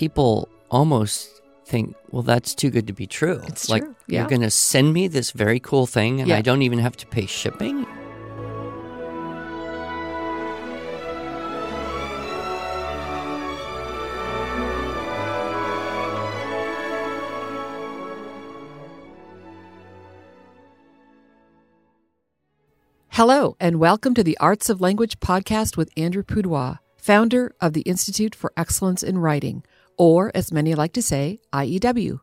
people almost think, well, that's too good to be true. It's like true, yeah. you're going to send me this very cool thing, and Yeah. I don't even have to pay shipping. Hello, and welcome to the Arts of Language podcast with Andrew Pudewa, founder of the Institute for Excellence in Writing, or as many like to say, IEW.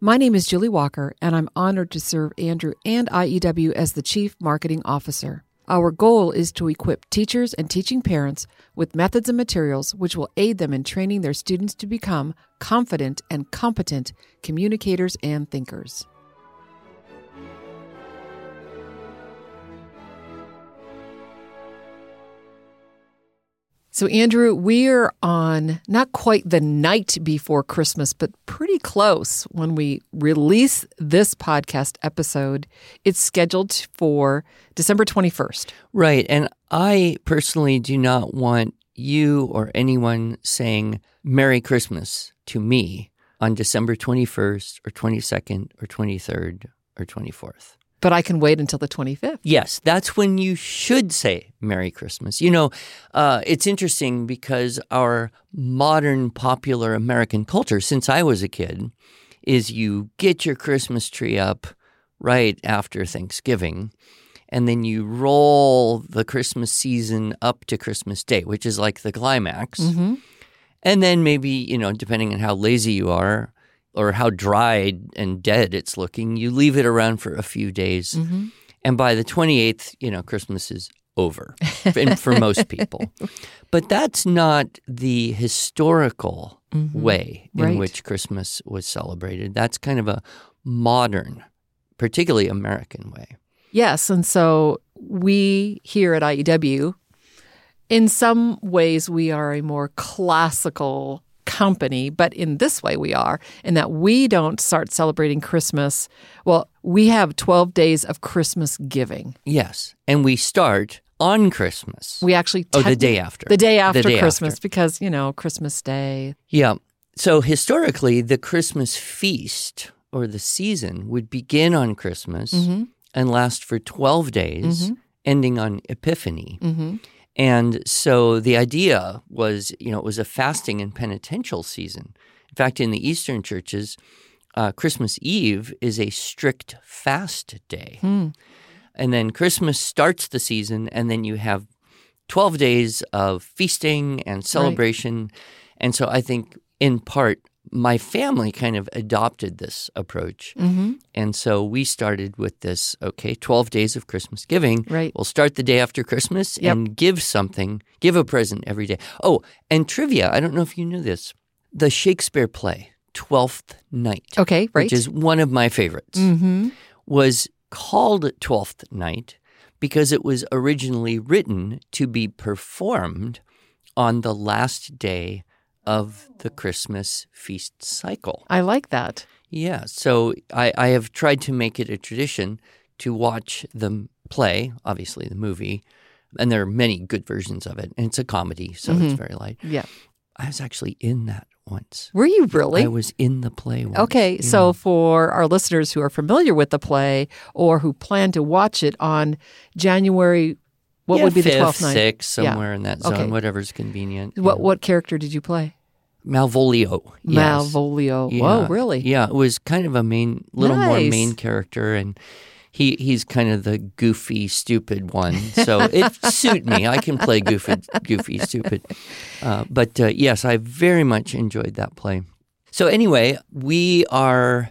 My name is Julie Walker, and I'm honored to serve Andrew and IEW as the Chief Marketing Officer. Our goal is to equip teachers and teaching parents with methods and materials which will aid them in training their students to become confident and competent communicators and thinkers. So, Andrew, we're on not quite the night before Christmas, but pretty close when we release this podcast episode. It's scheduled for December 21st. Right. And I personally do not want you or anyone saying Merry Christmas to me on December 21st or 22nd or 23rd or 24th. But I can wait until the 25th. Yes, that's when you should say Merry Christmas. You know, uh, it's interesting because our modern popular American culture, since I was a kid, is you get your Christmas tree up right after Thanksgiving. And then you roll the Christmas season up to Christmas Day, which is like the climax. And then maybe, you know, depending on how lazy you are or how dried and dead it's looking, you leave it around for a few days. Mm-hmm. And by the 28th, you know, Christmas is over for, for most people. But that's not the historical mm-hmm. way in Right. which Christmas was celebrated. That's kind of a modern, particularly American way. Yes. And so we here at IEW, in some ways, we are a more classical company, but in this way we are, in that we don't start celebrating Christmas. Well, we have 12 days of Christmas giving. Yes. And we start on Christmas. We actually oh, the day after. the day after day Christmas after. because, you know, Christmas Day. Yeah. So historically, the Christmas feast or the season would begin on Christmas mm-hmm. and last for 12 days, mm-hmm. ending on Epiphany. Mm-hmm. And so the idea was, you know, it was a fasting and penitential season. In fact, in the Eastern churches, uh, Christmas Eve is a strict fast day. And then Christmas starts the season, and then you have 12 days of feasting and celebration. And so I think, in part, my family kind of adopted this approach. Mm-hmm. And so we started with this okay, 12 days of Christmas giving. Right. We'll start the day after Christmas Yep. and give something, give a present every day. Oh, and trivia I don't know if you knew this. The Shakespeare play, Twelfth Night, Okay, right. which is one of my favorites, mm-hmm. was called Twelfth Night because it was originally written to be performed on the last day of the Christmas feast cycle. I like that. Yeah, so I, I have tried to make it a tradition to watch the play, obviously the movie, and there are many good versions of it, and it's a comedy, so it's mm-hmm. very light. Yeah. I was actually in that once. Were you really? I was in the play once. Okay, mm-hmm. so for our listeners who are familiar with the play or who plan to watch it on January, what Yeah, would be the fifth, twelfth night? sixth, Yeah. somewhere in that zone, Okay. whatever's convenient. What yeah. what character did you play? Malvolio. yes. Malvolio. Yeah. Whoa, really? Yeah, it was kind of a main, little more main character, and he he's kind of the goofy, stupid one. So it suit me. I can play goofy, goofy, stupid. Uh, but uh, yes, I very much enjoyed that play. So anyway, we are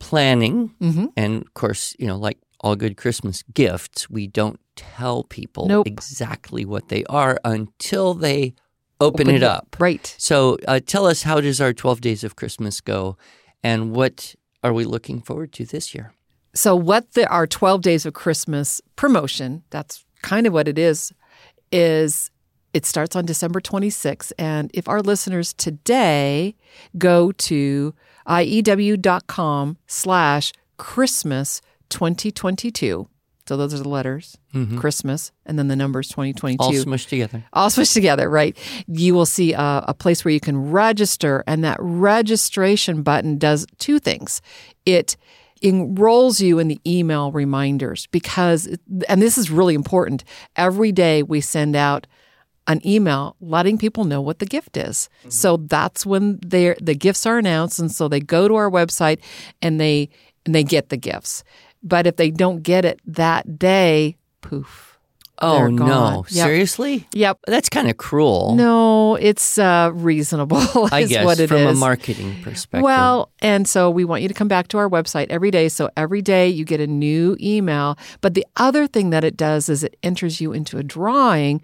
planning, Mm-hmm. and of course, you know, like all good Christmas gifts, we don't tell people Nope. exactly what they are until they open, it up. Right. So uh, tell us how does our 12 days of Christmas go and what are we looking forward to this year? So what the our 12 days of Christmas promotion, that's kind of what it is, is it starts on December 26th. And if our listeners today go to iew.com slash Christmas 2022, So those are the letters, mm-hmm. Christmas, and then the numbers 2022 All smushed together. all switched together, right? You will see a, a place where you can register, and that registration button does two things. It enrolls you in the email reminders because, and this is really important, every day we send out an email letting people know what the gift is. Mm-hmm. So that's when the gifts are announced, and so they go to our website and they and they get the gifts. But if they don't get it that day, poof. Oh no! Yep. Seriously? Yep. That's kind of cruel. No, it's uh, reasonable. I guess what it from a marketing perspective. Well, and so we want you to come back to our website every day. So every day you get a new email. But the other thing that it does is it enters you into a drawing.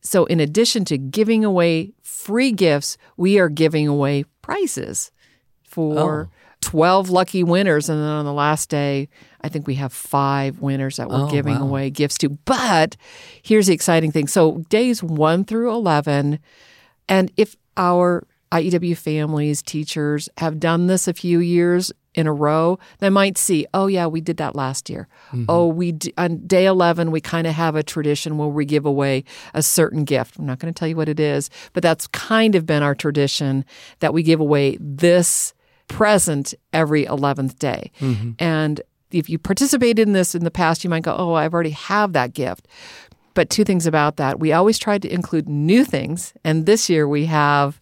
So in addition to giving away free gifts, we are giving away prizes for Oh. 12 lucky winners. And then on the last day, I think we have five winners that we're Oh, giving wow. away gifts to. But here's the exciting thing. So days one through 11, and if our IEW families, teachers have done this a few years in a row, they might see, oh, yeah, we did that last year. Mm-hmm. Oh, we d- on day 11, we kind of have a tradition where we give away a certain gift. I'm not going to tell you what it is, but that's kind of been our tradition that we give away this present every 11th day. And if you participated in this in the past, you might go, oh, I've already have that gift. But two things about that. We always tried to include new things. And this year we have,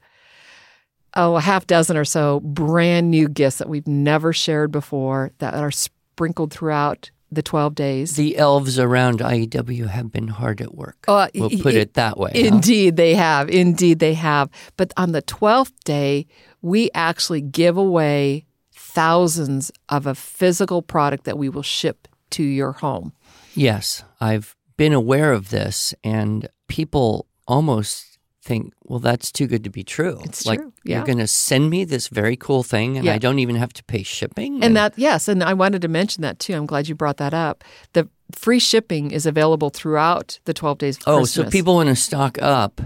oh, a half dozen or so brand new gifts that we've never shared before that are sprinkled throughout the 12 days. the elves around IEW have been hard at work. Uh, we'll put y- it that way. huh? Indeed, they have. Indeed, they have. But on the 12th day, we actually give away thousands of a physical product that we will ship to your home. Yes, I've been aware of this, and people almost think, well, that's too good to be true. It's like, true, yeah. You're going to send me this very cool thing, and Yeah. I don't even have to pay shipping? And that, yes, and I wanted to mention that too. I'm glad you brought that up. The free shipping is available throughout the 12 days of Oh, Christmas. so people want to stock up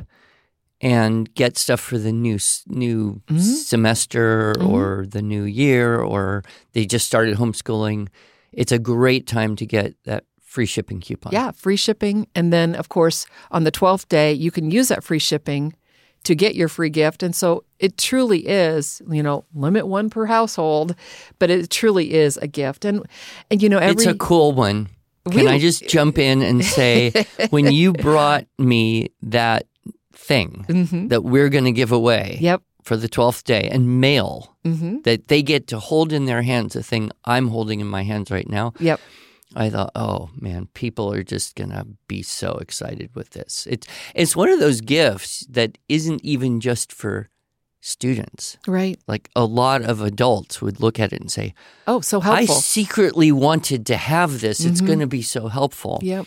and get stuff for the new new Mm-hmm. semester or the new year, or they just started homeschooling. It's a great time to get that free shipping coupon. Yeah, free shipping. And then, of course, on the 12th day, you can use that free shipping to get your free gift. And so it truly is, you know, limit one per household, but it truly is a gift. And, and you know, every. it's a cool one. Can We- I just jump in and say, when you brought me that thing Mhm. that we're going to give away Yep. for the 12th day and mail, hmm that they get to hold in their hands the thing I'm holding in my hands right now, Yep. I thought, oh man, people are just gonna be so excited with this. It's it's one of those gifts that isn't even just for students. Right. Like a lot of adults would look at it and say, Oh, so helpful. I secretly wanted to have this. It's Mhm. going to be so helpful. Yep.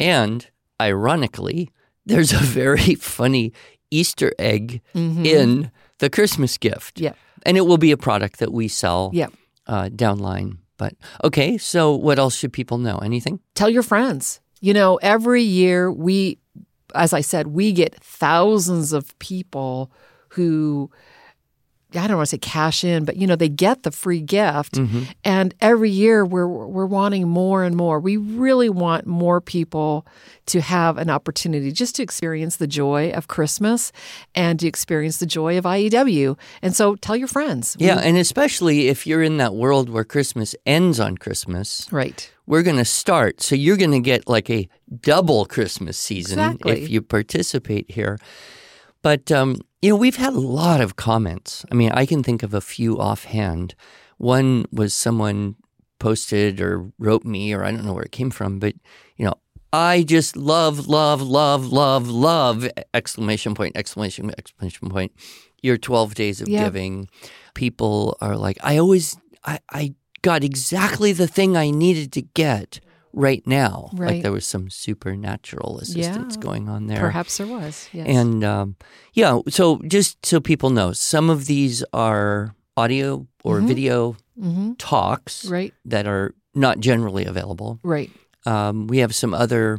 And ironically, there's a very funny Easter egg Mhm. in the Christmas gift. Yep. And it will be a product that we sell Yep. uh, downline. But okay, so what else should people know? Anything? Tell your friends. You know, every year we, as I said, we get thousands of people who, I don't want to say cash in, but you know, they get the free gift. Mm-hmm. And every year we're we're wanting more and more. We really want more people to have an opportunity just to experience the joy of Christmas and to experience the joy of IEW. And so tell your friends. Yeah, and especially if you're in that world where Christmas ends on Christmas, Right. we're going to start. So you're going to get like a double Christmas season Exactly. if you participate here. But, um, you know, we've had a lot of comments. I mean, I can think of a few offhand. One was someone posted or wrote me, or I don't know where it came from, but, you know, I just love, love, love, love, love, exclamation point, exclamation, exclamation point, your 12 days of giving. People are like, I always, I, I got exactly the thing I needed to get right now. Like there was some supernatural assistance Yeah. going on there. Perhaps there was. Yes. And um, yeah, so just so people know, some of these are audio or Mhm. video hmm talks Right. that are not generally available. Right. Um, we have some other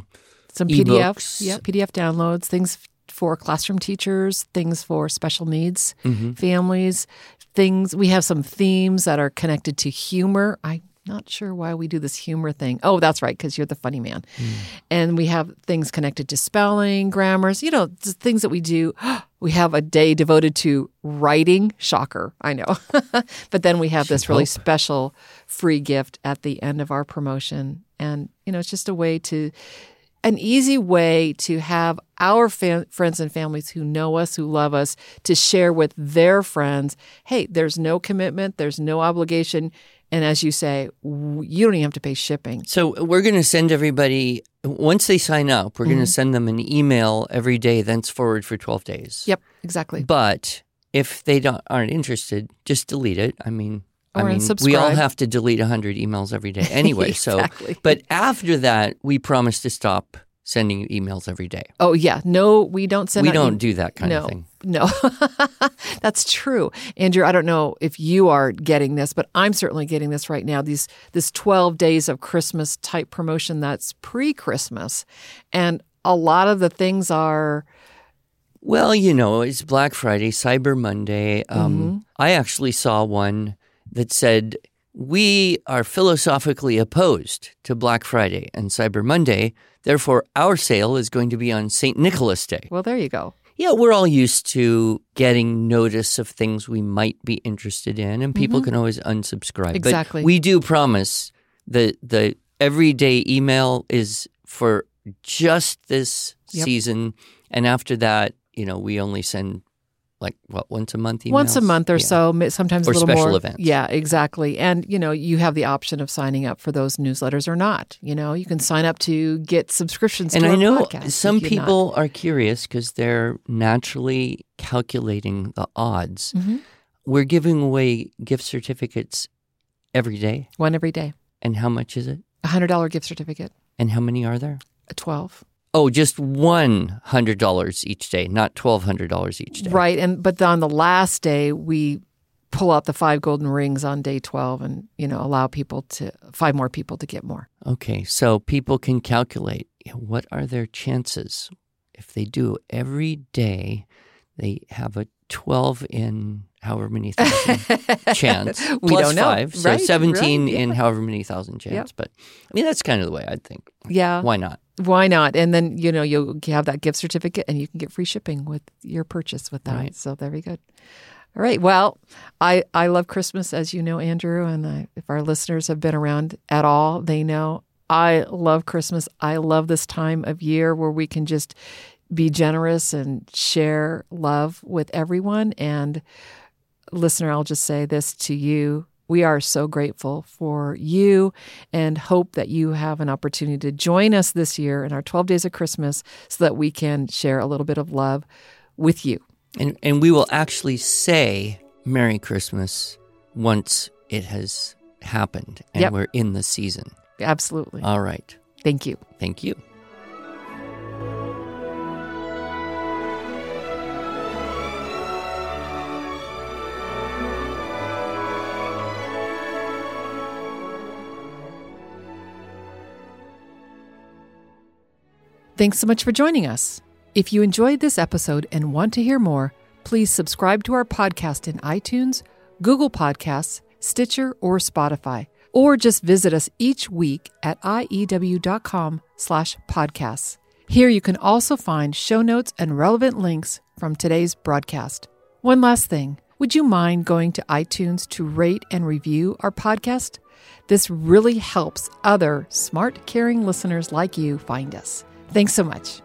Some. PDFs. Yeah. PDF downloads, things for classroom teachers, things for special needs mhm. families, things. We have some themes that are connected to humor. I not sure why we do this humor thing. Oh, that's right, because you're the funny man. Hmm. And we have things connected to spelling, grammars, you know, things that we do. We have a day devoted to writing. Shocker, I know. but then we have this really special free gift at the end of our promotion. And, you know, it's just a way to, an easy way to have our fa- friends and families who know us, who love us, to share with their friends. Hey, there's no commitment, there's no obligation. And as you say, you don't even have to pay shipping. So we're going to send everybody once they sign up. We're going to mm-hmm. send them an email every day, thenceforward for twelve days. Yep, exactly. But if they don't aren't interested, just delete it. I mean, I Or mean, we all have to delete hundred emails every day anyway. Exactly. So, but after that, we promise to stop sending you emails every day. Oh, yeah. No, we don't send we don't em- do that kind no, of thing. No, that's true, Andrew. I don't know if you are getting this, but I'm certainly getting this right now. These this 12 days of Christmas type promotion that's pre-Christmas, and a lot of the things are Well, you know, it's Black Friday, Cyber Monday. Um, Mm-hmm. I actually saw one that said, We are philosophically opposed to Black Friday and Cyber Monday. Therefore, our sale is going to be on St. Nicholas Day. well. There you go. Yeah, we're all used to getting notice of things we might be interested in, and people can always unsubscribe. Mm-hmm. Exactly. But we do promise that the everyday email is for just this Yep. season, and after that, you know, we only send like what once a month emails. Once a month or Yeah. so, sometimes Or a little special more. events. Yeah, exactly. And you know, you have the option of signing up for those newsletters or not. You know, you can sign up to get subscriptions. And I know some you're not. people are curious because they're naturally calculating the odds. Mhm. We're giving away gift certificates every day. one every day, And how much is it? a hundred dollar gift certificate, And how many are there? a twelve. Oh, just one hundred dollars each day, not twelve hundred dollars each day. Right. And but on the last day we pull out the five golden rings on day 12 and you know allow people to five more people to get more Okay, so people can calculate what are their chances if they do every day. They have a twelve in however many thousand chance We plus don't know. five, so Right, seventeen right, in however many thousand chance. Yep. But I mean, that's kind of the way I'd think. yeah Why not? why not and then you know you'll have that gift certificate and you can get free shipping with your purchase with that Right. so very good all right well i i love christmas as you know andrew and I, if our listeners have been around at all they know i love christmas i love this time of year where we can just be generous and share love with everyone and listener, I'll just say this to you. We are so grateful for you and hope that you have an opportunity to join us this year in our 12 days of Christmas so that we can share a little bit of love with you. And and we will actually say Merry Christmas once it has happened and Yep. we're in the season. Absolutely. All right. Thank you. Thank you. Thanks so much for joining us. If you enjoyed this episode and want to hear more, please subscribe to our podcast in iTunes, Google Podcasts, Stitcher, or Spotify, or just visit us each week at iew.com slash podcasts. Here you can also find show notes and relevant links from today's broadcast. One last thing. Would you mind going to iTunes to rate and review our podcast? This really helps other smart, caring listeners like you find us. Thanks so much.